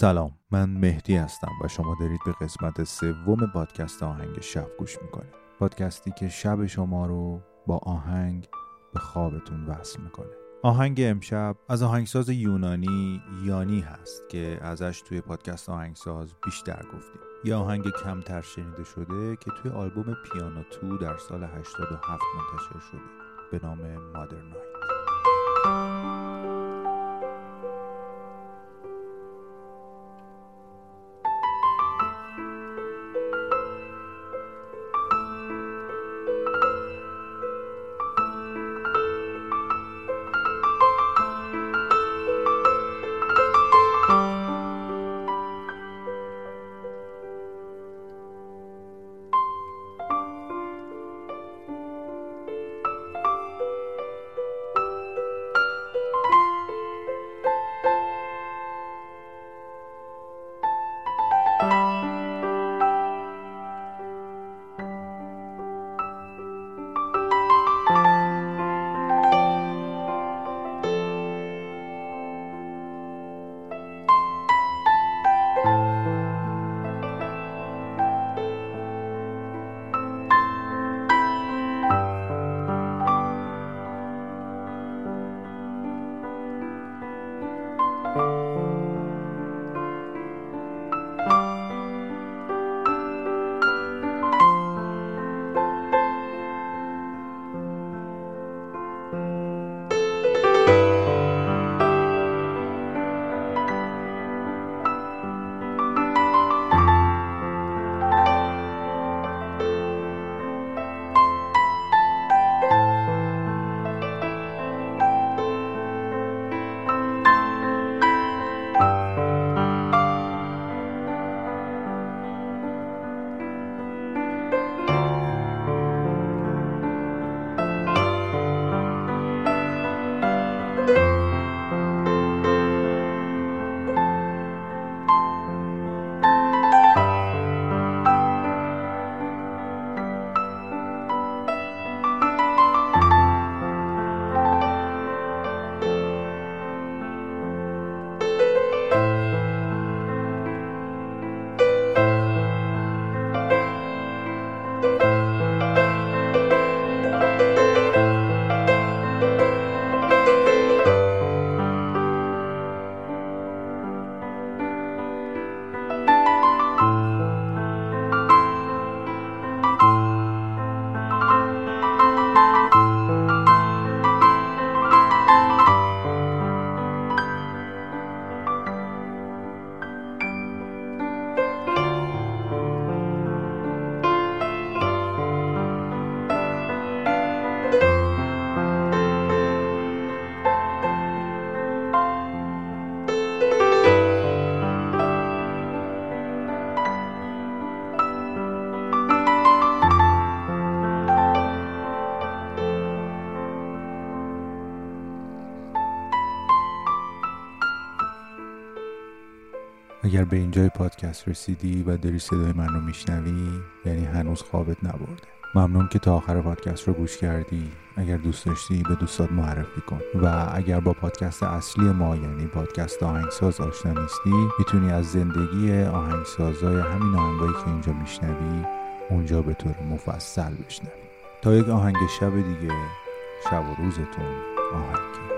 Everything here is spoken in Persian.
سلام من مهدی هستم و شما دارید به قسمت سوم پادکست آهنگ شب گوش می‌کنید. پادکستی که شب شما رو با آهنگ به خوابتون وصل می‌کنه. آهنگ امشب از آهنگساز یونانی یانی هست که ازش توی پادکست آهنگساز بیشتر گفتیم. یه آهنگ کمتر شنیده شده که توی آلبوم پیانو تو در سال 87 منتشر شده. به نام مادر نایت. اگر به اینجای پادکست رسیدی و داری صدای من رو میشنوی یعنی هنوز خوابت نبرده. ممنون که تا آخر پادکست رو گوش کردی. اگر دوست داشتی به دوستات معرفی کن. و اگر با پادکست اصلی ما یعنی پادکست آهنگساز آشنا نیستی می‌تونی از زندگی آهنگسازای همین آهنگایی که اینجا میشنوی اونجا به طور مفصل بشنوی. تا یک آهنگ شب دیگه شب و روزتون آهنگی.